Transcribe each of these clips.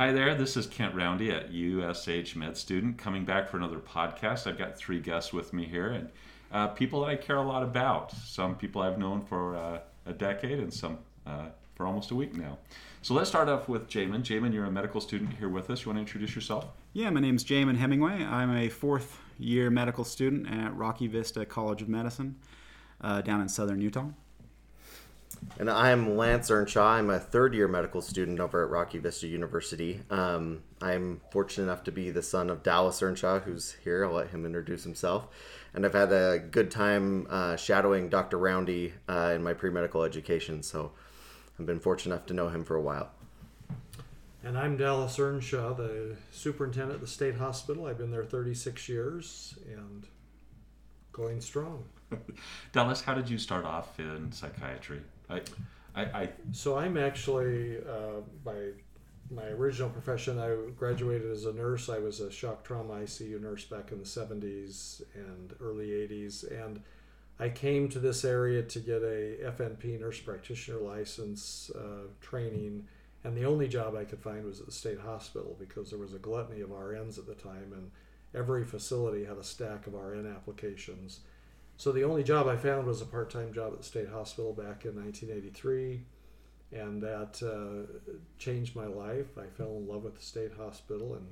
Hi there, this is Kent Roundy at USH Med Student coming back for another podcast. I've got three guests with me here and uh, people that I care a lot about. Some people I've known for uh, a decade and some uh, for almost a week now. So let's start off with Jamin. Jamin, you're a medical student here with us. You want to introduce yourself? Yeah, my name's Jamin Hemingway. I'm a fourth year medical student at Rocky Vista College of Medicine uh, down in southern Utah. And I'm Lance Earnshaw. I'm a third year medical student over at Rocky Vista University. Um, I'm fortunate enough to be the son of Dallas Earnshaw, who's here. I'll let him introduce himself. And I've had a good time uh, shadowing Dr. Roundy uh, in my pre medical education. So I've been fortunate enough to know him for a while. And I'm Dallas Earnshaw, the superintendent of the state hospital. I've been there 36 years and going strong. Dallas, how did you start off in psychiatry? I, I, I So I'm actually uh, by my original profession. I graduated as a nurse. I was a shock trauma ICU nurse back in the 70s and early 80s, and I came to this area to get a FNP nurse practitioner license uh, training. And the only job I could find was at the state hospital because there was a gluttony of RNs at the time, and every facility had a stack of RN applications. So the only job I found was a part-time job at the state hospital back in 1983, and that uh, changed my life. I fell in love with the state hospital and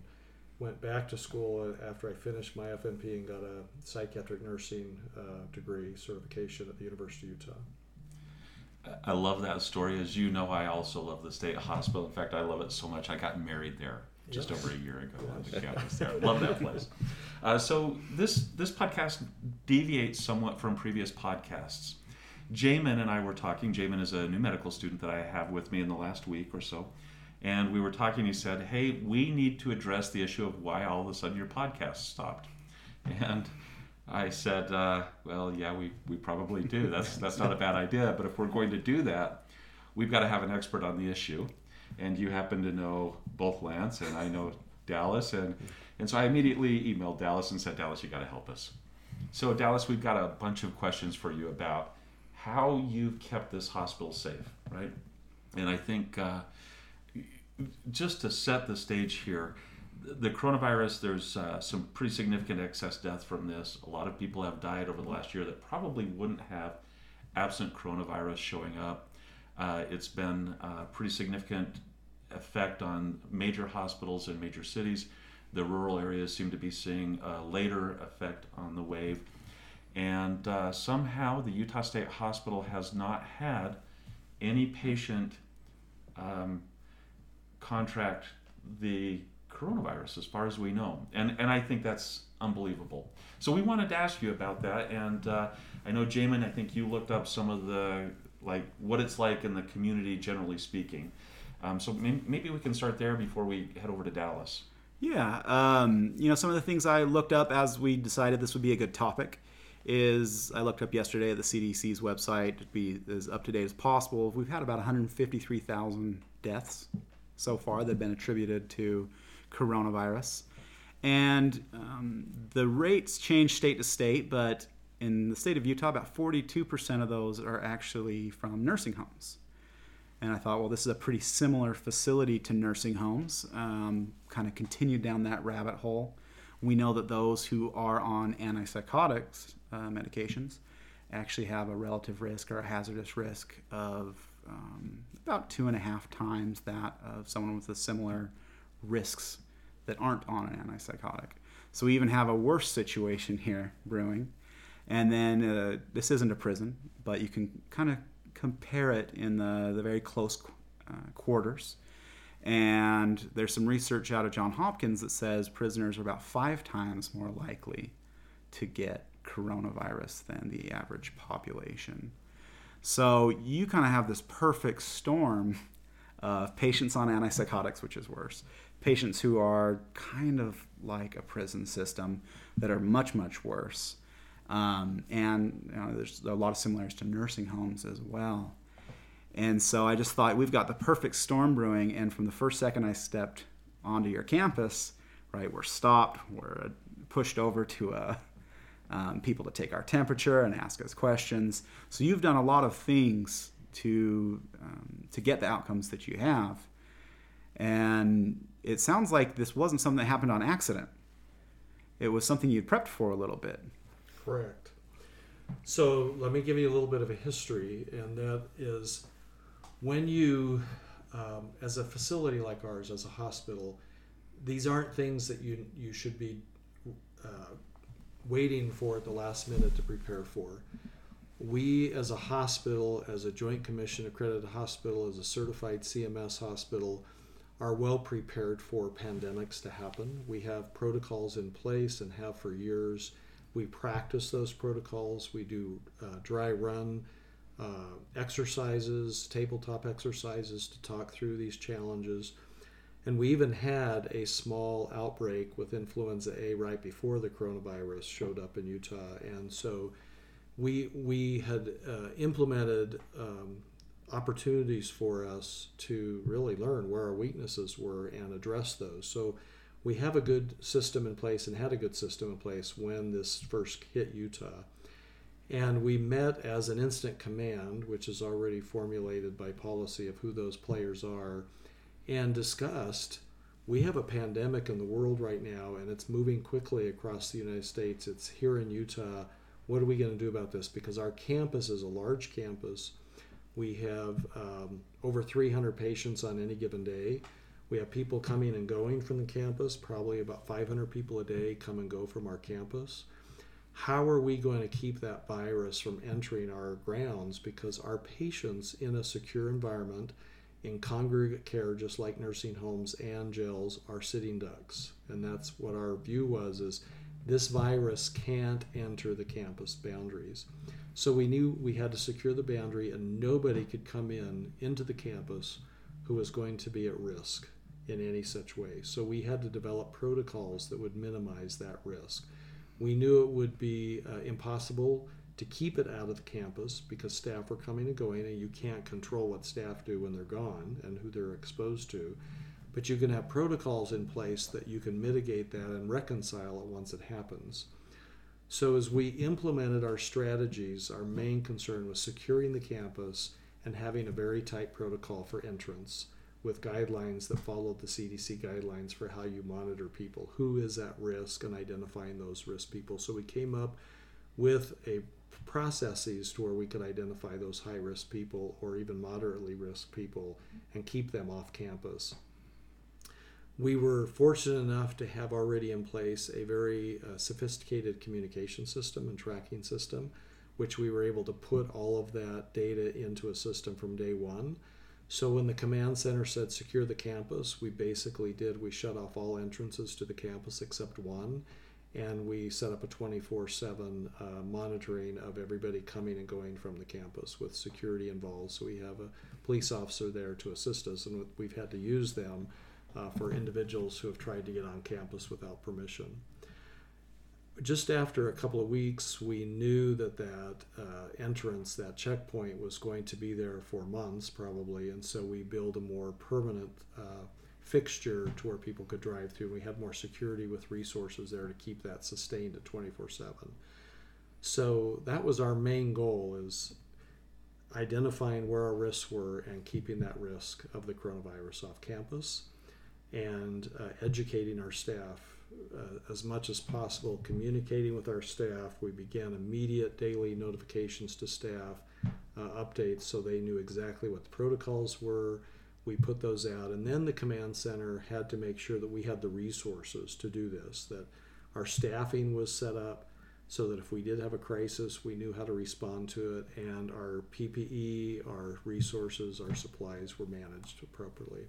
went back to school after I finished my FNP and got a psychiatric nursing uh, degree certification at the University of Utah. I love that story. As you know, I also love the state hospital. In fact, I love it so much I got married there just over a year ago on the campus there. Love that place. Uh, so this this podcast deviates somewhat from previous podcasts. Jamin and I were talking. Jamin is a new medical student that I have with me in the last week or so. And we were talking. He said, Hey, we need to address the issue of why all of a sudden your podcast stopped. And I said, uh, Well, yeah, we, we probably do. That's, that's not a bad idea. But if we're going to do that, we've got to have an expert on the issue. And you happen to know both Lance and I know Dallas. And, and so I immediately emailed Dallas and said, Dallas, you got to help us. So, Dallas, we've got a bunch of questions for you about how you've kept this hospital safe, right? And I think uh, just to set the stage here, the coronavirus, there's uh, some pretty significant excess death from this. A lot of people have died over the last year that probably wouldn't have absent coronavirus showing up. Uh, it's been a pretty significant effect on major hospitals in major cities. The rural areas seem to be seeing a later effect on the wave. And uh, somehow the Utah State Hospital has not had any patient um, contract the coronavirus, as far as we know. And, and I think that's unbelievable. So we wanted to ask you about that. And uh, I know, Jamin, I think you looked up some of the, like, what it's like in the community, generally speaking. Um, so maybe, we can start there before we head over to Dallas. Yeah, um, you know, some of the things I looked up as we decided this would be a good topic is I looked up yesterday at the CDC's website to be as up to date as possible. We've had about 153,000 deaths so far that have been attributed to coronavirus. And um, the rates change state to state, but in the state of Utah, about 42% of those are actually from nursing homes. And I thought, well, this is a pretty similar facility to nursing homes. Um, kind of continued down that rabbit hole. We know that those who are on antipsychotics uh, medications actually have a relative risk or a hazardous risk of um, about two and a half times that of someone with the similar risks that aren't on an antipsychotic. So we even have a worse situation here brewing. And then uh, this isn't a prison, but you can kind of compare it in the, the very close uh, quarters. And there's some research out of John Hopkins that says prisoners are about five times more likely to get coronavirus than the average population. So you kind of have this perfect storm of patients on antipsychotics, which is worse, patients who are kind of like a prison system that are much, much worse. Um, and you know, there's a lot of similarities to nursing homes as well. And so I just thought we've got the perfect storm brewing. And from the first second I stepped onto your campus, right, we're stopped, we're pushed over to a, um, people to take our temperature and ask us questions. So you've done a lot of things to um, to get the outcomes that you have, and it sounds like this wasn't something that happened on accident. It was something you'd prepped for a little bit. Correct. So let me give you a little bit of a history, and that is when you, um, as a facility like ours, as a hospital, these aren't things that you you should be uh, waiting for at the last minute to prepare for. We, as a hospital, as a Joint Commission accredited hospital, as a certified CMS hospital, are well prepared for pandemics to happen. We have protocols in place and have for years. We practice those protocols. We do uh, dry run uh, exercises, tabletop exercises to talk through these challenges. And we even had a small outbreak with influenza A right before the coronavirus showed up in Utah. And so we, we had uh, implemented um, opportunities for us to really learn where our weaknesses were and address those. So we have a good system in place and had a good system in place when this first hit Utah. And we met as an incident command, which is already formulated by policy of who those players are and discussed we have a pandemic in the world right now and it's moving quickly across the United States. It's here in Utah. What are we going to do about this? Because our campus is a large campus. We have um, over 300 patients on any given day. We have people coming and going from the campus, probably about 500 people a day come and go from our campus. How are we going to keep that virus from entering our grounds? Because our patients in a secure environment in congregate care, just like nursing homes and jails, are sitting ducks. And that's what our view was is this virus can't enter the campus boundaries. So we knew we had to secure the boundary and nobody could come in into the campus who was going to be at risk in any such way. So we had to develop protocols that would minimize that risk. We knew it would be uh, impossible to keep it out of the campus because staff are coming and going and you can't control what staff do when they're gone and who they're exposed to but you can have protocols in place that you can mitigate that and reconcile it once it happens so as we implemented our strategies our main concern was securing the campus and having a very tight protocol for entrance with guidelines that followed the CDC guidelines for how you monitor people who is at risk and identifying those risk people so we came up with a processes to where we could identify those high risk people or even moderately risk people and keep them off campus. We were fortunate enough to have already in place a very uh, sophisticated communication system and tracking system, which we were able to put all of that data into a system from day one. So when the command center said secure the campus, we basically did, we shut off all entrances to the campus except one and we set up a 24 7 uh, monitoring of everybody coming and going from the campus with security involved. So we have a police officer there to assist us, and we've had to use them uh, for individuals who have tried to get on campus without permission. Just after a couple of weeks, we knew that that uh, entrance, that checkpoint, was going to be there for months probably, and so we built a more permanent uh, fixture to where people could drive through. We had more security with resources there to keep that sustained at 24 7. So that was our main goal is identifying where our risks were and keeping that risk of the coronavirus off campus and uh, educating our staff uh, as much as possible, communicating with our staff. We began immediate daily notifications to staff, uh, updates so they knew exactly what the protocols were, we put those out and then the command center had to make sure that we had the resources to do this that our staffing was set up so that if we did have a crisis we knew how to respond to it and our ppe our resources our supplies were managed appropriately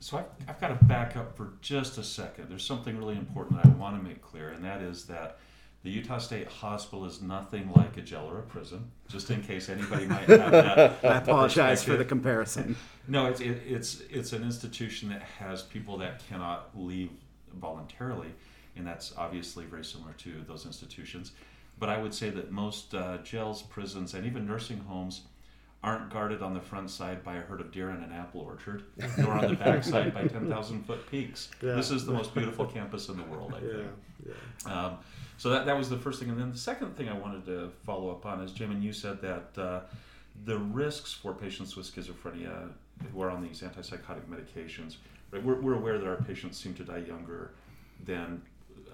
so I've, I've got to back up for just a second there's something really important that i want to make clear and that is that the Utah State Hospital is nothing like a jail or a prison, just in case anybody might have that. I apologize for the comparison. No, it's, it, it's, it's an institution that has people that cannot leave voluntarily, and that's obviously very similar to those institutions. But I would say that most uh, jails, prisons, and even nursing homes aren't guarded on the front side by a herd of deer in an apple orchard, nor on the back side by 10,000 foot peaks. Yeah. This is the most beautiful campus in the world, I think. Yeah, yeah. Um, so that, that was the first thing. And then the second thing I wanted to follow up on is, Jamin you said that uh, the risks for patients with schizophrenia who are on these antipsychotic medications right? We're, we're aware that our patients seem to die younger than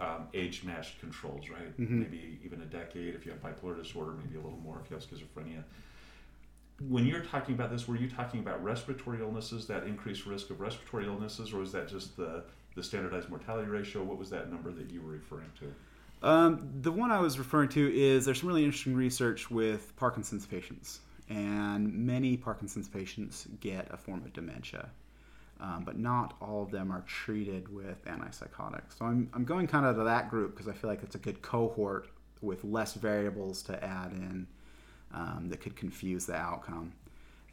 um, age matched controls, right? Maybe even a decade if you have bipolar disorder, maybe a little more if you have schizophrenia. When you're talking about this, were you talking about respiratory illnesses, that increased risk of respiratory illnesses, or was that just the, the standardized mortality ratio? What was that number that you were referring to? Um, the one I was referring to is there's some really interesting research with Parkinson's patients, and many Parkinson's patients get a form of dementia, um, but not all of them are treated with antipsychotics. So I'm, I'm going kind of to that group because I feel like it's a good cohort with less variables to add in um, that could confuse the outcome.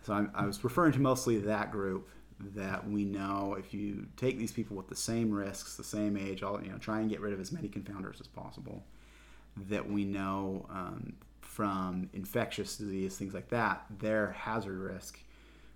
So I'm, I was referring to mostly that group that we know if you take these people with the same risks, the same age, all you know, try and get rid of as many confounders as possible. That we know um, from infectious disease, things like that, their hazard risk,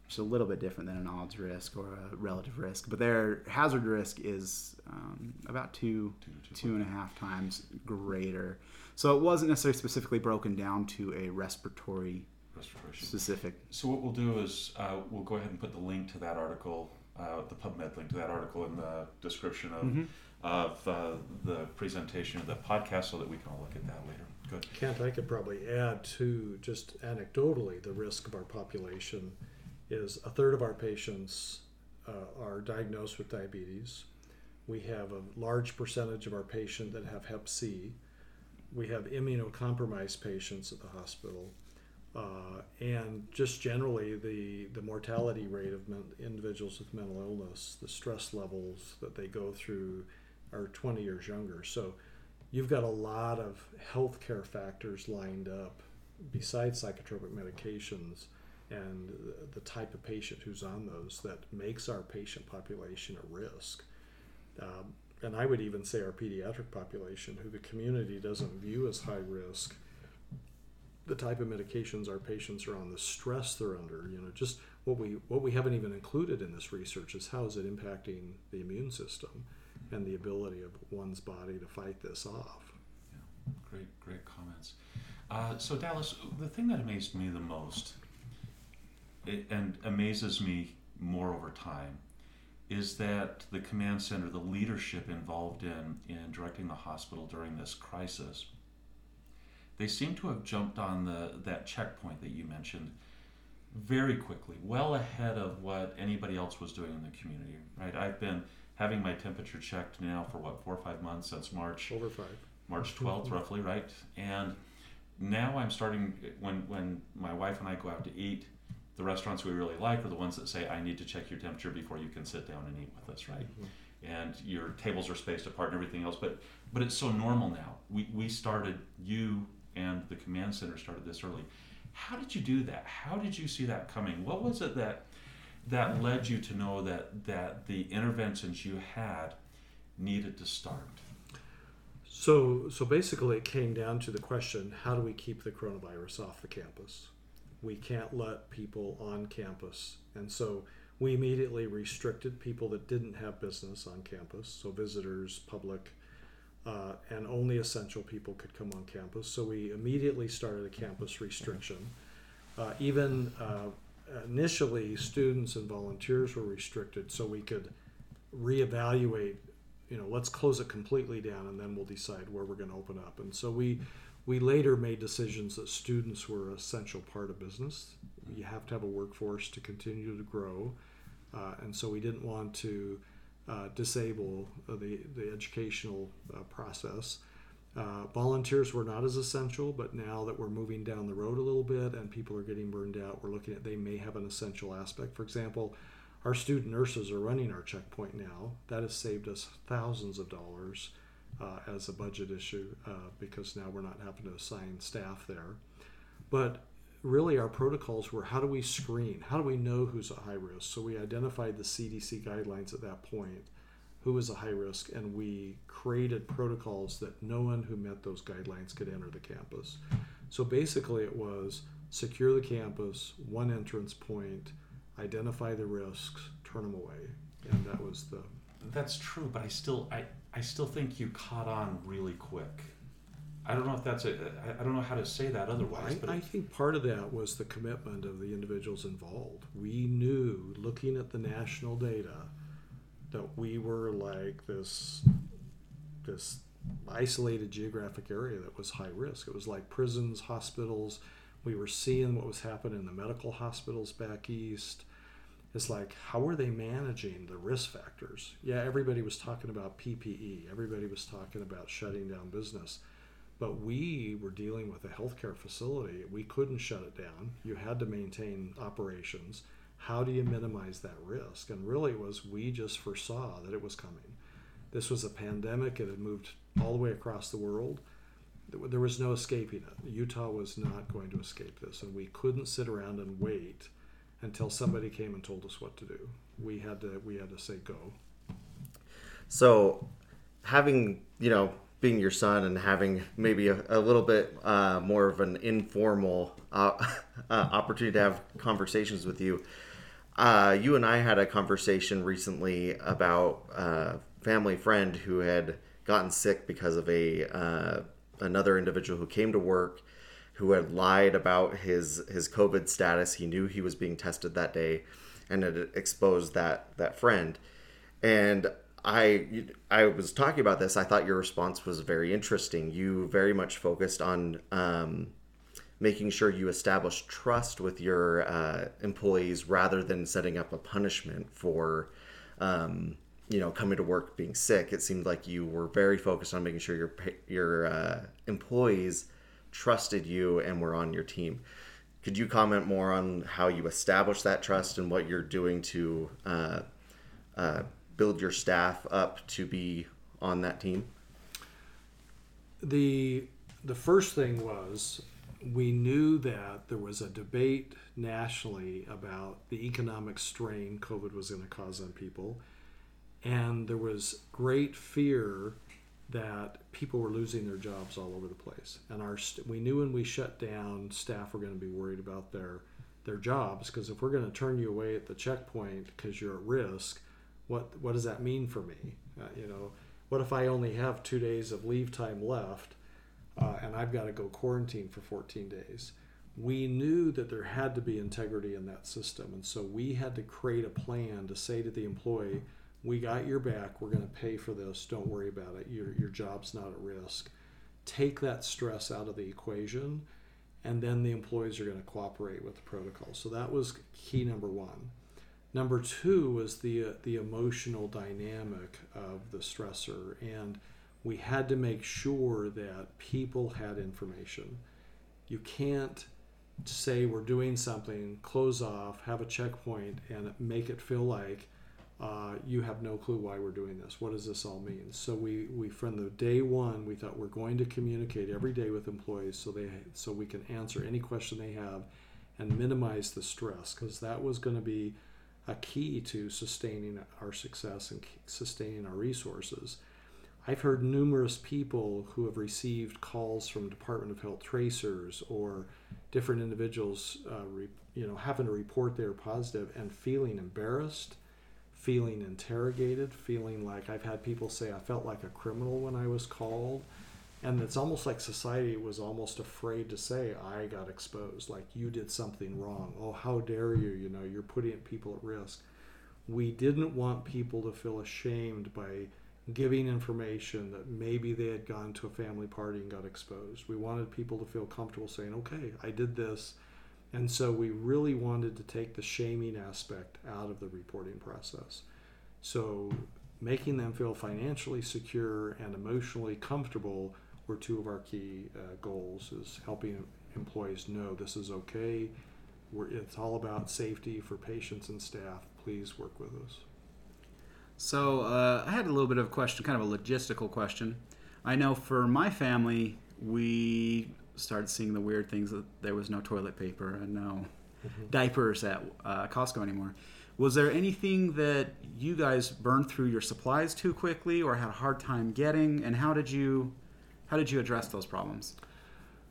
which is a little bit different than an odds risk or a relative risk, but their hazard risk is um, about two, two and a half times greater. So it wasn't necessarily specifically broken down to a respiratory Respiratory. specific. So what we'll do is uh, we'll go ahead and put the link to that article, uh, the PubMed link to that article in the description of, of uh, the presentation of the podcast so that we can all look at that later. Good. Kent, I could probably add to just anecdotally the risk of our population is a third of our patients uh, are diagnosed with diabetes. We have a large percentage of our patients that have Hep C. We have immunocompromised patients at the hospital. Uh, and just generally, the, the mortality rate of men- individuals with mental illness, the stress levels that they go through are 20 years younger. So you've got a lot of healthcare factors lined up besides psychotropic medications and the- type of patient who's on those that makes our patient population a risk. Um, and I would even say our pediatric population, who the community doesn't view as high risk, the type of medications our patients are on, the stress they're under, you know, just what we what we haven't even included in this research is how is it impacting the immune system and the ability of one's body to fight this off. Yeah. Great, great comments. Uh, so Dallas, the thing that amazed me the most, it, and amazes me more over time, is that the command center, the leadership involved in in directing the hospital during this crisis, they seem to have jumped on the that checkpoint that you mentioned very quickly, well ahead of what anybody else was doing in the community. Right? I've been having my temperature checked now for what four or five months since March. Over five. March 12th, roughly, right? And now I'm starting when when my wife and I go out to eat. The restaurants we really like are the ones that say, "I need to check your temperature before you can sit down and eat with us," right? Mm-hmm. And your tables are spaced apart and everything else. But but it's so normal now. We we started you and the command center started this early. How did you do that? How did you see that coming? What was it that that led you to know that that the interventions you had needed to start? So, so basically, it came down to the question: How do we keep the coronavirus off the campus? We can't let people on campus, and so we immediately restricted people that didn't have business on campus, so visitors, public, uh, and only essential people could come on campus. So we immediately started a campus restriction. Uh, even uh, initially, students and volunteers were restricted, so we could reevaluate you know let's close it completely down and then we'll decide where we're going to open up and so we we later made decisions that students were an essential part of business. You have to have a workforce to continue to grow. Uh, and so we didn't want to uh, disable uh, the, the educational uh, process. Uh, volunteers were not as essential but now that we're moving down the road a little bit and people are getting burned out we're looking at they may have an essential aspect. For example our student nurses are running our checkpoint now. That has saved us thousands of dollars uh, as a budget issue uh, because now we're not having to assign staff there. But really, our protocols were how do we screen? How do we know who's at high risk? So we identified the CDC guidelines at that point, who was a high risk, and we created protocols that no one who met those guidelines could enter the campus. So basically, it was secure the campus, one entrance point identify the risks, turn them away, and that was the. That's true, but I still I, I still think you caught on really quick. I don't know if that's a I- I don't know how to say that otherwise, I, but I think part of that was the commitment of the individuals involved. We knew, looking at the national data, that we were like this this isolated geographic area that was high risk. It was like prisons, hospitals. We were seeing what was happening in the medical hospitals back east. It's like, how are they managing the risk factors? Yeah, everybody was talking about PPE, everybody was talking about shutting down business. But we were dealing with a healthcare facility. We couldn't shut it down. You had to maintain operations. How do you minimize that risk? And really, it was we just foresaw that it was coming. This was a pandemic. It had moved all the way across the world. There was no escaping it. Utah was not going to escape this, and we couldn't sit around and wait until somebody came and told us what to do. We had to we had to say go. So, having you know being your son and having maybe a, a little bit uh, more of an informal uh, uh, opportunity to have conversations with you. Uh, you and I had a conversation recently about a uh, family friend who had gotten sick because of a uh, another individual who came to work who had lied about his his COVID status. He knew he was being tested that day, and had exposed that that friend. And I I was talking about this. I thought your response was very interesting. You very much focused on um, making sure you establish trust with your uh, employees rather than setting up a punishment for. Um, you know, coming to work being sick, it seemed like you were very focused on making sure your your uh, employees trusted you and were on your team. Could you comment more on how you establish that trust and what you're doing to uh, uh, build your staff up to be on that team? The the first thing was we knew that there was a debate nationally about the economic strain COVID was going to cause on people, and there was great fear that people were losing their jobs all over the place. And our we knew when we shut down, staff were going to be worried about their their jobs because if we're going to turn you away at the checkpoint because you're at risk, what what does that mean for me? Uh, you know, what if I only have two days of leave time left, uh, and I've got to go quarantine for 14 days? We knew that there had to be integrity in that system, and so we had to create a plan to say to the employee we got your back. We're going to pay for this. Don't worry about it. Your, your job's not at risk. Take that stress out of the equation, and then the employees are going to cooperate with the protocol. So that was key number one. Number two was the, uh, the emotional dynamic of the stressor, and we had to make sure that people had information. You can't say we're doing something, close off, have a checkpoint, and make it feel like uh, you have no clue why we're doing this. What does this all mean? So we, we from the day one, we thought we're going to communicate every day with employees so they so we can answer any question they have and minimize the stress because that was going to be a key to sustaining our success and sustaining our resources. I've heard numerous people who have received calls from Department of Health tracers or different individuals, uh, re, you know, having to report they're positive and feeling embarrassed feeling interrogated, feeling like I've had people say I felt like a criminal when I was called. And it's almost like society was almost afraid to say, I got exposed, like you did something wrong. Oh, how dare you? You know, you're putting people at risk. We didn't want people to feel ashamed by giving information that maybe they had gone to a family party and got exposed. We wanted people to feel comfortable saying, okay, I did this and so we really wanted to take the shaming aspect out of the reporting process. So making them feel financially secure and emotionally comfortable were two of our key uh, goals is helping employees know this is okay. We're, it's all about safety for patients and staff. Please work with us. So uh, I had a little bit of a question, kind of a logistical question. I know for my family, we started seeing the weird things that there was no toilet paper and no mm-hmm. diapers at uh, Costco anymore. Was there anything that you guys burned through your supplies too quickly or had a hard time getting? And how did you how did you address those problems?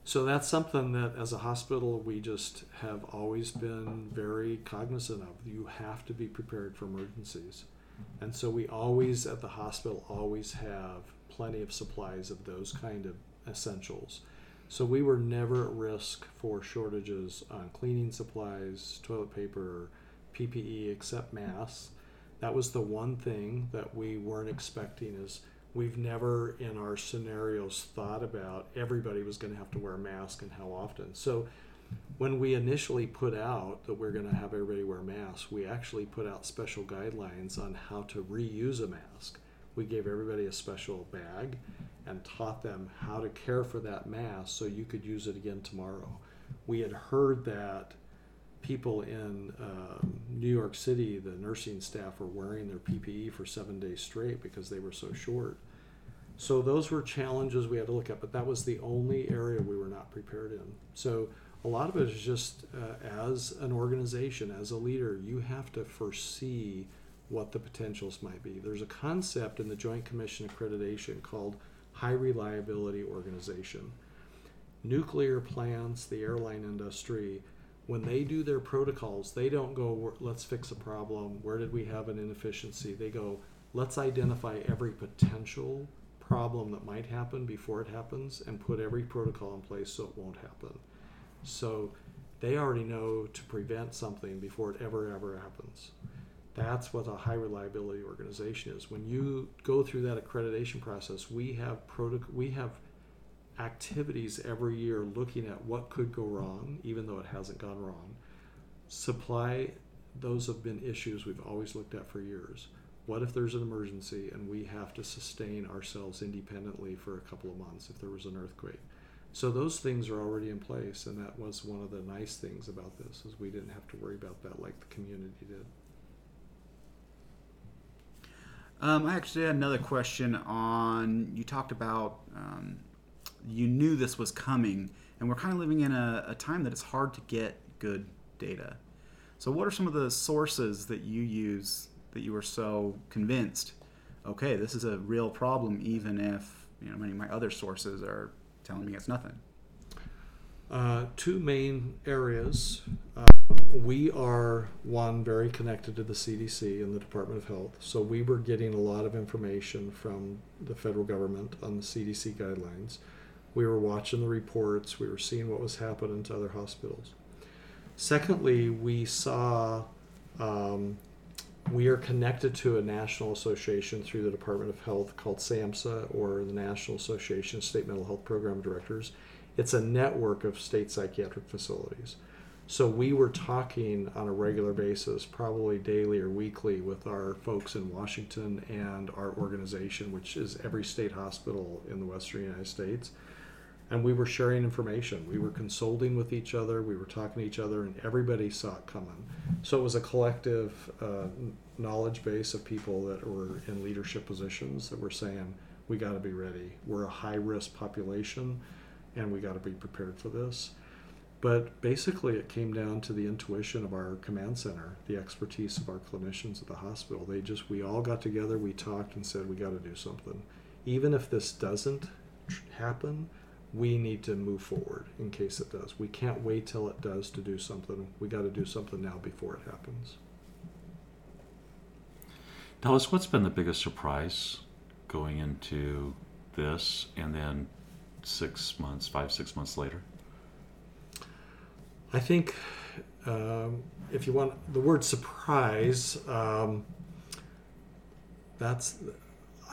So that's something that as a hospital we just have always been very cognizant of. You have to be prepared for emergencies. And so we always at the hospital always have plenty of supplies of those kind of essentials. So we were never at risk for shortages on cleaning supplies, toilet paper, PPE, except masks. That was the one thing that we weren't expecting is we've never in our scenarios thought about everybody was going to have to wear a mask and how often. So when we initially put out that we're going to have everybody wear masks, we actually put out special guidelines on how to reuse a mask. We gave everybody a special bag and taught them how to care for that mass so you could use it again tomorrow. We had heard that people in um, New York City, the nursing staff were wearing their PPE for seven days straight because they were so short. So those were challenges we had to look at, but that was the only area we were not prepared in. So a lot of it is just uh, as an organization, as a leader, you have to foresee what the potentials might be. There's a concept in the Joint Commission accreditation called high reliability organization. Nuclear plants, the airline industry, when they do their protocols, they don't go, let's fix a problem. Where did we have an inefficiency? They go, let's identify every potential problem that might happen before it happens and put every protocol in place so it won't happen. So they already know to prevent something before it ever, ever happens. That's what a high reliability organization is. When you go through that accreditation process, we have protocol, we have activities every year looking at what could go wrong, even though it hasn't gone wrong. Supply, those have been issues we've always looked at for years. What if there's an emergency and we have to sustain ourselves independently for a couple of months if there was an earthquake? So those things are already in place, and that was one of the nice things about this is we didn't have to worry about that like the community did. Um, I actually had another question on you talked about um, you knew this was coming, and we're kind of living in a, a time that it's hard to get good data. So, what are some of the sources that you use that you were so convinced? Okay, this is a real problem, even if you know many of my other sources are telling me it's nothing. Uh, two main areas. Um, we are one very connected to the CDC and the Department of Health, so we were getting a lot of information from the federal government on the CDC guidelines we were watching the reports, we were seeing what was happening to other hospitals. Secondly, we saw um, we are connected to a national association through the Department of Health called SAMHSA, or the National Association of State Mental Health Program Directors. It's a network of state psychiatric facilities. So we were talking on a regular basis, probably daily or weekly, with our folks in Washington and our organization, which is every state hospital in the Western United States and we were sharing information. We were consulting with each other. We were talking to each other, and everybody saw it coming. So it was a collective uh, knowledge base of people that were in leadership positions that were saying, "We got to be ready. We're a high risk population, and we got to be prepared for this." But basically, it came down to the intuition of our command center, the expertise of our clinicians at the hospital. They just, we all got together, we talked, and said, "We got to do something." Even if this doesn't happen, we need to move forward in case it does. We can't wait till it does to do something. We got to do something now before it happens. Dallas, what's been the biggest surprise going into this and then six months, five, six months later? I think um, if you want the word surprise, um, that's,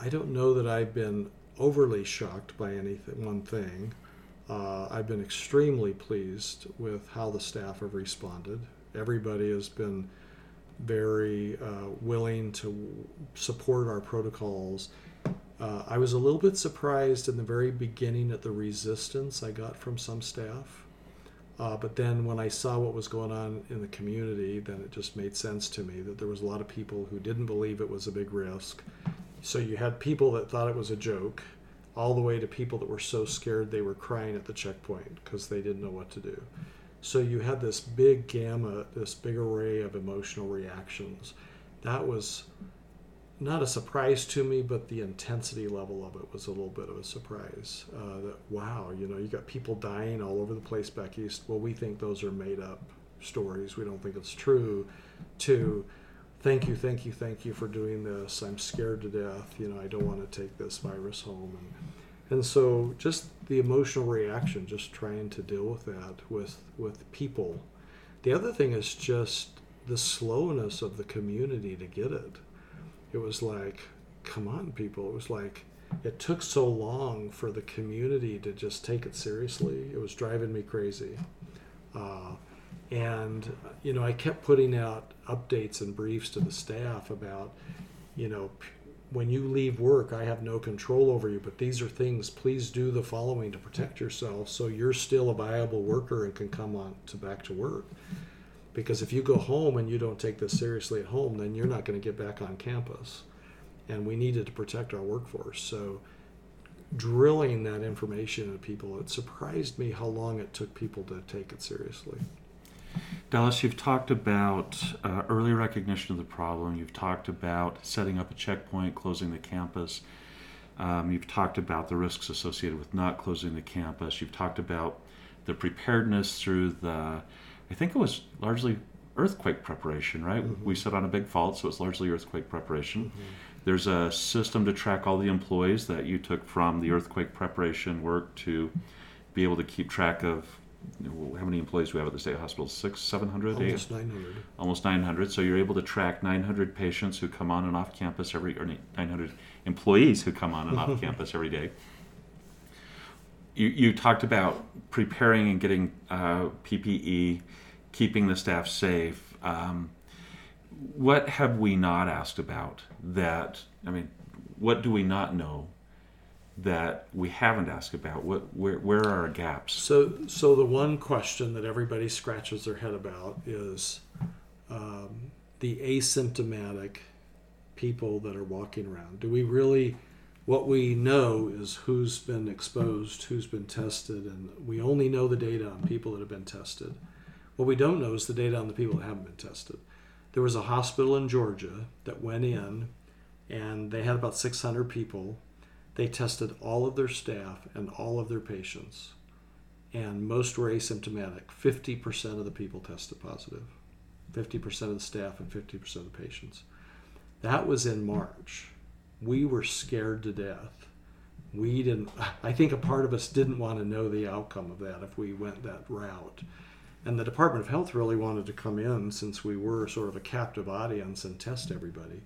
I don't know that I've been overly shocked by anything one thing. Uh, I've been extremely pleased with how the staff have responded. Everybody has been very uh, willing to support our protocols. Uh, I was a little bit surprised in the very beginning at the resistance I got from some staff. Uh, but then when I saw what was going on in the community, then it just made sense to me that there was a lot of people who didn't believe it was a big risk. So you had people that thought it was a joke, all the way to people that were so scared they were crying at the checkpoint because they didn't know what to do. So you had this big gamut, this big array of emotional reactions. That was not a surprise to me, but the intensity level of it was a little bit of a surprise. Uh, that wow, you know, you got people dying all over the place back east. Well, we think those are made up stories. We don't think it's true. To thank you, thank you, thank you for doing this. I'm scared to death. You know, I don't want to take this virus home. And, and so just the emotional reaction, just trying to deal with that with, with people. The other thing is just the slowness of the community to get it. It was like, come on, people. It was like, it took so long for the community to just take it seriously. It was driving me crazy. Uh, and, you know, I kept putting out updates and briefs to the staff about, you know, when you leave work, I have no control over you, but these are things, please do the following to protect yourself so you're still a viable worker and can come on to back to work. Because if you go home and you don't take this seriously at home, then you're not going to get back on campus. And we needed to protect our workforce. So drilling that information into people, it surprised me how long it took people to take it seriously. Dallas, you've talked about uh, early recognition of the problem. You've talked about setting up a checkpoint, closing the campus. Um, you've talked about the risks associated with not closing the campus. You've talked about the preparedness through the, I think it was largely earthquake preparation, right? Mm-hmm. We sit on a big fault, so it's largely earthquake preparation. Mm-hmm. There's a system to track all the employees that you took from the earthquake preparation work to be able to keep track of you know, how many employees do we have at the state hospital? Six, seven hundred, Almost 900. almost 900. So you're able to track 900 patients who come on and off campus every, or 900 employees who come on and off campus every day. You, you talked about preparing and getting uh, PPE, keeping the staff safe. Um, what have we not asked about that? I mean, what do we not know that we haven't asked about? What, where, where are our gaps? So, so the one question that everybody scratches their head about is um, the asymptomatic people that are walking around. Do we really? What we know is who's been exposed, who's been tested, and we only know the data on people that have been tested. What we don't know is the data on the people that haven't been tested. There was a hospital in Georgia that went in, and they had about 600 people. They tested all of their staff and all of their patients and most were asymptomatic. 50% of the people tested positive, 50% of the staff, and 50% of the patients. That was in March. We were scared to death. We didn't, I think a part of us didn't want to know the outcome of that if we went that route. And the Department of Health really wanted to come in since we were sort of a captive audience and test everybody.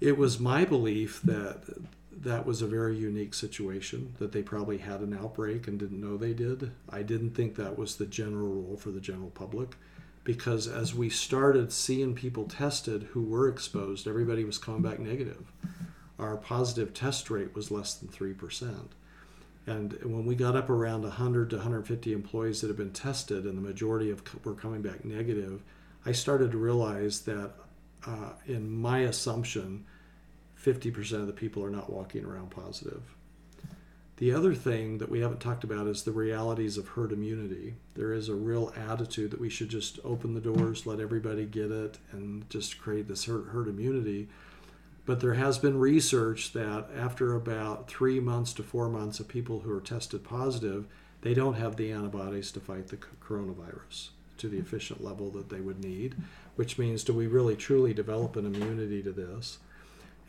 It was my belief that that was a very unique situation that they probably had an outbreak and didn't know they did. I didn't think that was the general rule for the general public because as we started seeing people tested who were exposed, everybody was coming back negative. Our positive test rate was less than 3%. And when we got up around 100 to 150 employees that had been tested and the majority of were coming back negative, I started to realize that uh, in my assumption, 50% of the people are not walking around positive. The other thing that we haven't talked about is the realities of herd immunity. There is a real attitude that we should just open the doors, let everybody get it, and just create this herd, herd immunity. But there has been research that after about three months to four months of people who are tested positive, they don't have the antibodies to fight the coronavirus to the efficient level that they would need, which means do we really truly develop an immunity to this?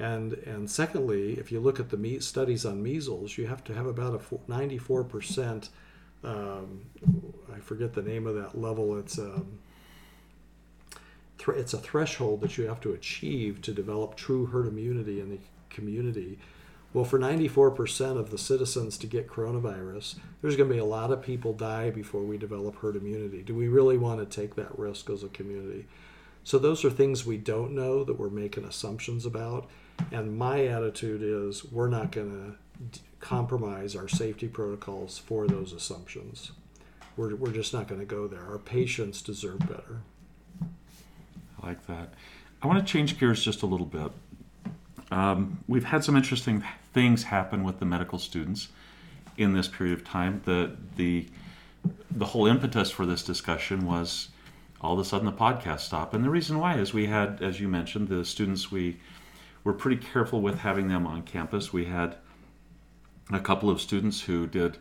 And and secondly, if you look at the studies on measles, you have to have about a ninety four percent. Um, I forget the name of that level. It's um, th- it's a threshold that you have to achieve to develop true herd immunity in the community. Well, for 94% of the citizens to get coronavirus, there's going to be a lot of people die before we develop herd immunity. Do we really want to take that risk as a community? So, those are things we don't know that we're making assumptions about. And my attitude is we're not going to d- compromise our safety protocols for those assumptions. We're, we're just not going to go there. Our patients deserve better. I like that. I want to change gears just a little bit. Um, we've had some interesting things happen with the medical students in this period of time. The the the whole impetus for this discussion was all of a sudden the podcast stopped, and the reason why is we had, as you mentioned, the students we were pretty careful with having them on campus. We had a couple of students who did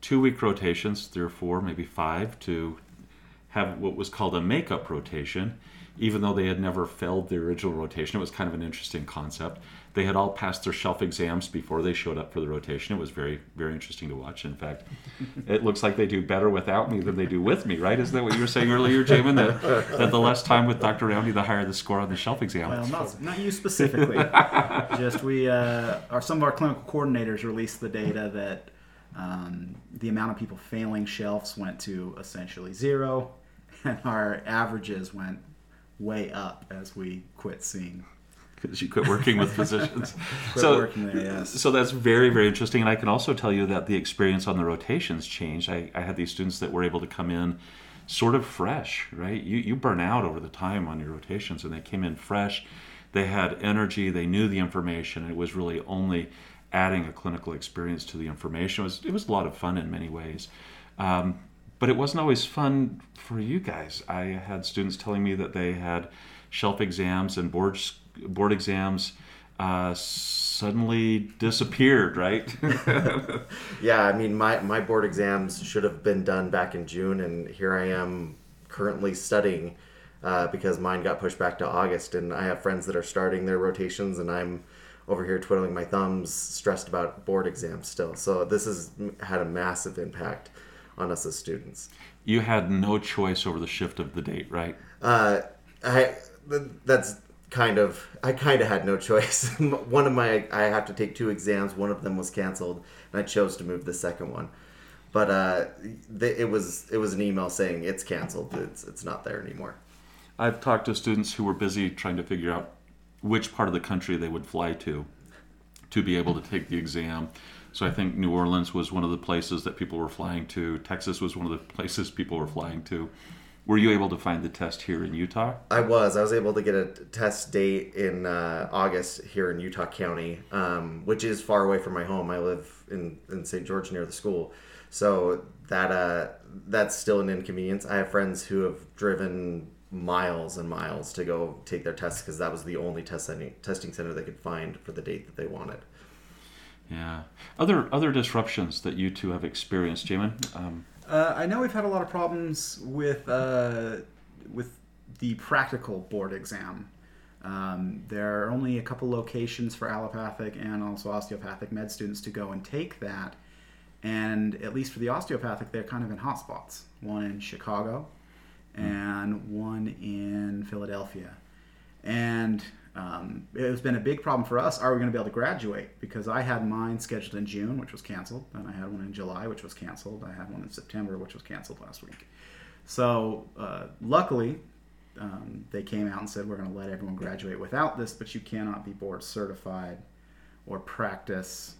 two week rotations, three or four, maybe five, to have what was called a makeup rotation, even though they had never failed the original rotation. It was kind of an interesting concept. They had all passed their shelf exams before they showed up for the rotation. It was very, very interesting to watch. In fact, it looks like they do better without me than they do with me, right? Isn't that what you were saying earlier, Jamin? That, that the less time with Dr. Roundy, the higher the score on the shelf exam. Well, not, not you specifically. Just we, uh, our, some of our clinical coordinators released the data that um, the amount of people failing shelves went to essentially zero, and our averages went way up as we quit seeing because you quit working with physicians. Quit so, working there, yes. so that's very, very interesting. And I can also tell you that the experience on the rotations changed. I, I had these students that were able to come in sort of fresh, right? You, you burn out over the time on your rotations, and they came in fresh. They had energy, they knew the information, and it was really only adding a clinical experience to the information. It was, it was a lot of fun in many ways. Um, but it wasn't always fun for you guys. I had students telling me that they had shelf exams and board board exams uh, suddenly disappeared, right? yeah, I mean, my, my board exams should have been done back in June, and here I am currently studying uh, because mine got pushed back to August. And I have friends that are starting their rotations, and I'm over here twiddling my thumbs, stressed about board exams still. So this has had a massive impact on us as students. You had no choice over the shift of the date, right? Uh, I that's kind of I kind of had no choice. one of my I have to take two exams. One of them was canceled, and I chose to move the second one. But uh, the, it was it was an email saying it's canceled. It's it's not there anymore. I've talked to students who were busy trying to figure out which part of the country they would fly to to be able to take the exam. So I think New Orleans was one of the places that people were flying to. Texas was one of the places people were flying to. Were you able to find the test here in Utah? I was. I was able to get a test date in uh, August here in Utah County, um, which is far away from my home. I live in, in St. George near the school, so that uh, that's still an inconvenience. I have friends who have driven miles and miles to go take their tests because that was the only test testing center they could find for the date that they wanted. Yeah. Other other disruptions that you two have experienced, Jamin. Um, uh, I know we've had a lot of problems with uh, with the practical board exam. Um, there are only a couple locations for allopathic and also osteopathic med students to go and take that. And at least for the osteopathic, they're kind of in hotspots. One in Chicago and one in Philadelphia. And um, it's been a big problem for us. Are we going to be able to graduate? Because I had mine scheduled in June, which was canceled. Then I had one in July, which was canceled. I had one in September, which was canceled last week. So uh, luckily, um, they came out and said we're going to let everyone graduate without this, but you cannot be board certified or practice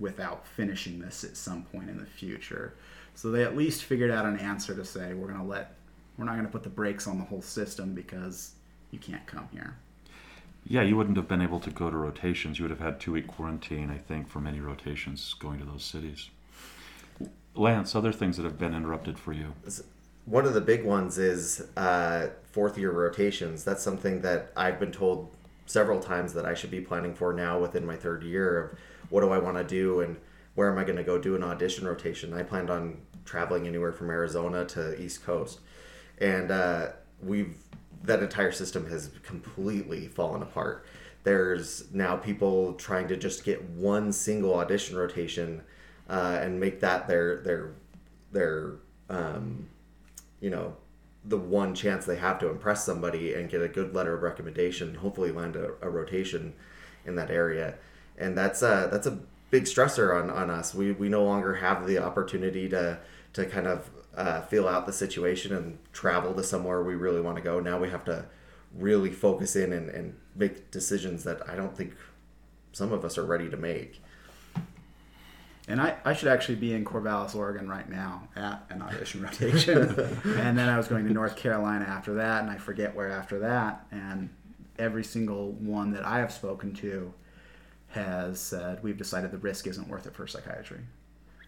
without finishing this at some point in the future. So they at least figured out an answer to say we're going to let we're not going to put the brakes on the whole system because you can't come here. Yeah, you wouldn't have been able to go to rotations. You would have had two week quarantine, I think, for many rotations going to those cities. Lance, other things that have been interrupted for you? One of the big ones is uh, fourth year rotations. That's something that I've been told several times that I should be planning for now within my third year of what do I want to do and where am I going to go do an audition rotation. I planned on traveling anywhere from Arizona to East Coast, and uh, we've that entire system has completely fallen apart. There's now people trying to just get one single audition rotation uh, and make that their their their um, you know the one chance they have to impress somebody and get a good letter of recommendation, hopefully land a, a rotation in that area, and that's a that's a big stressor on, on us. We we no longer have the opportunity to to kind of uh, feel out the situation and travel to somewhere we really want to go. Now we have to really focus in and, and make decisions that I don't think some of us are ready to make. And I, I should actually be in Corvallis, Oregon right now at an audition rotation. and then I was going to North Carolina after that, and I forget where after that. And every single one that I have spoken to has said, we've decided the risk isn't worth it for psychiatry.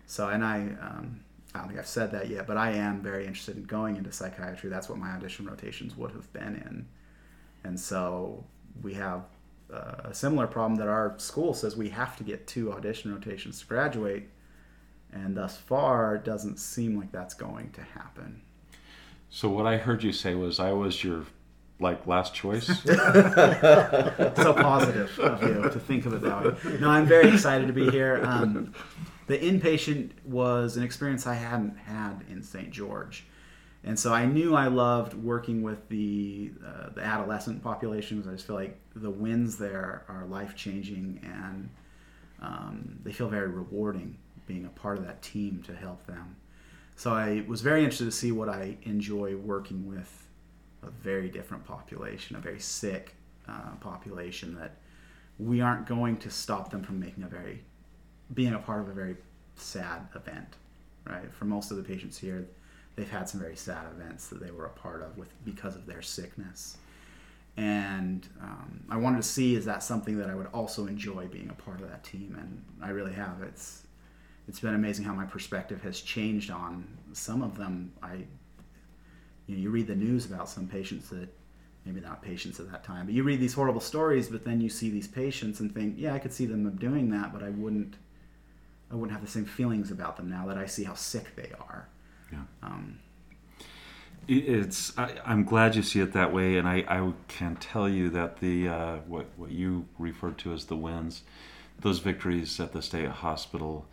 So, and I, um, I don't think I've said that yet, but I am very interested in going into psychiatry. That's what my audition rotations would have been in. And so we have uh, a similar problem that our school says we have to get two audition rotations to graduate. And thus far, it doesn't seem like that's going to happen. So, what I heard you say was I was your like last choice. so positive of you to think of it that way. No, I'm very excited to be here. Um, the inpatient was an experience I hadn't had in St. George. And so I knew I loved working with the uh, the adolescent populations. I just feel like the wins there are life changing, and um, they feel very rewarding being a part of that team to help them. So I was very interested to see what I enjoy working with a very different population, a very sick uh, population that we aren't going to stop them from making a very being a part of a very sad event, right? For most of the patients here, they've had some very sad events that they were a part of with because of their sickness. And um, I wanted to see is that something that I would also enjoy being a part of that team, and I really have. It's it's been amazing how my perspective has changed on some of them. I you know you read the news about some patients that maybe not patients at that time, but you read these horrible stories, but then you see these patients and think, yeah, I could see them doing that, but I wouldn't I wouldn't have the same feelings about them now that I see how sick they are. Yeah. Um, it's I, I'm glad you see it that way, and I, I can tell you that the uh, what what you referred to as the wins, those victories at the state hospital,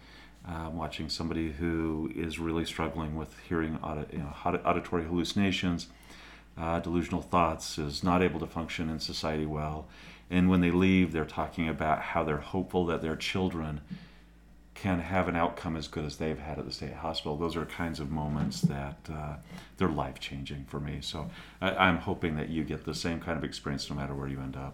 uh, watching somebody who is really struggling with hearing audi- you know, auditory hallucinations, uh, delusional thoughts, is not able to function in society well, and when they leave, they're talking about how they're hopeful that their children can have an outcome as good as they've had at the state hospital. Those are kinds of moments that uh, they're life changing for me. So I, am hoping that you get the same kind of experience no matter where you end up.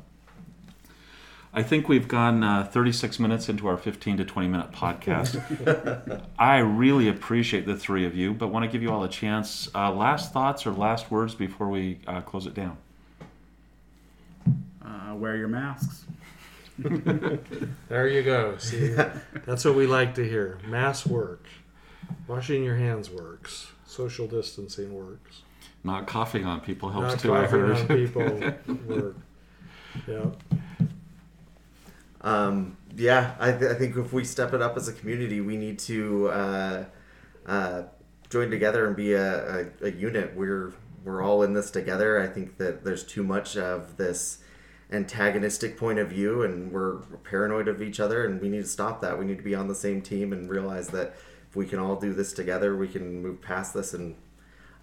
I think we've gone uh, 36 minutes into our 15 to 20 minute podcast. I really appreciate the three of you, but want to give you all a chance. Uh, last thoughts or last words before we uh, close it down? uh, wear your masks. there you go. See, that's what we like to hear. Mass work. Washing your hands works. Social distancing works. Not coughing on people helps Not too. I coughing heard. on people work. Yeah. Um, yeah, I, th- I think if we step it up as a community, we need to uh, uh, join together and be a, a, a unit. We're we're all in this together. I think that there's too much of this antagonistic point of view, and we're paranoid of each other, and we need to stop that. We need to be on the same team and realize that if we can all do this together, we can move past this and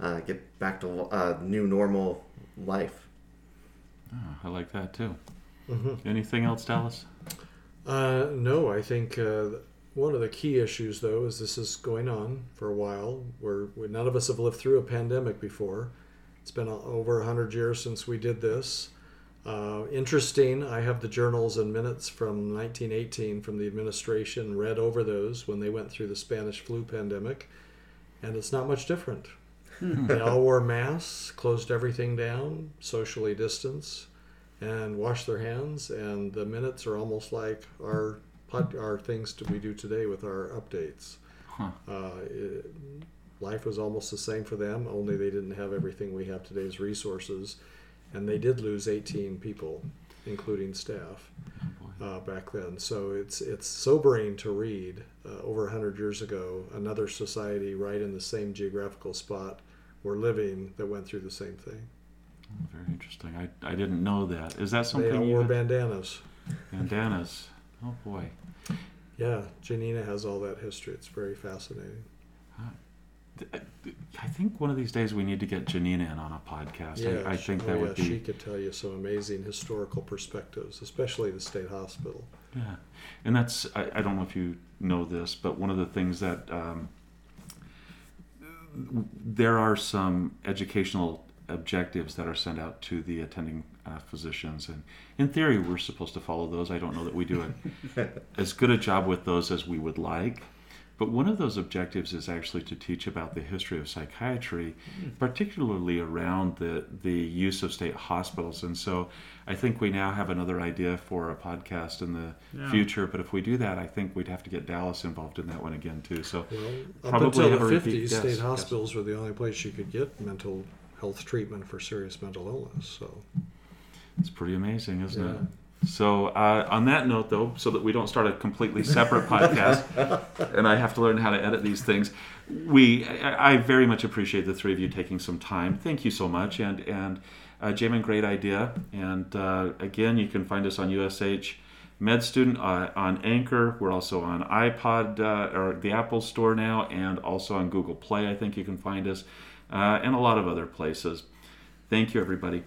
uh, get back to uh, new normal life. Oh, I like that too. Mm-hmm. Anything else, Dallas? Uh, no, I think uh, one of the key issues, though, is this is going on for a while. Where none of us have lived through a pandemic before. It's been over 100 years since we did this. Uh, interesting, I have the journals and minutes from 1918 from the administration, read over those when they went through the Spanish flu pandemic, and it's not much different. they all wore masks, closed everything down, socially distanced, and washed their hands, and the minutes are almost like our, our things that we do today with our updates. Huh. Uh, it, life was almost the same for them, only they didn't have everything we have today's resources. And they did lose 18 people, including staff, uh, back then. So it's it's sobering to read. Uh, over 100 years ago, another society right in the same geographical spot we're living that went through the same thing. Oh, very interesting. I, I didn't know that. Is that They something all you wore had- bandanas. bandanas? Oh boy. Yeah, Janina has all that history. It's very fascinating. I think one of these days we need to get Janina in on a podcast. Yeah, I, I think oh, that yeah, would be She could tell you some amazing historical perspectives, especially the state hospital. Yeah, and that's I, I don't know if you know this, but one of the things that um, there are some educational objectives that are sent out to the attending uh, physicians, and in theory we're supposed to follow those. I don't know that we do it as good a job with those as we would like. But one of those objectives is actually to teach about the history of psychiatry, hmm. particularly around the, the use of state hospitals. And so I think we now have another idea for a podcast in the Yeah. future. But if we do that, I think we'd have to get Dallas involved in that one again, too. So Well, up until the repeat 50s, guest, state yes. hospitals were the only place you could get mental health treatment for serious mental illness. So, it's pretty amazing, isn't Yeah. it? So uh, on that note, though, so that we don't start a completely separate podcast, and I have to learn how to edit these things, we I, I very much appreciate the three of you taking some time. Thank you so much, and and Uh, Jamin, great idea. And uh, again, you can find us on USH Med Student uh, on Anchor. We're also on iPod uh, or the Apple Store now, and also on Google Play. I think you can find us, uh, and a lot of other places. Thank you, everybody.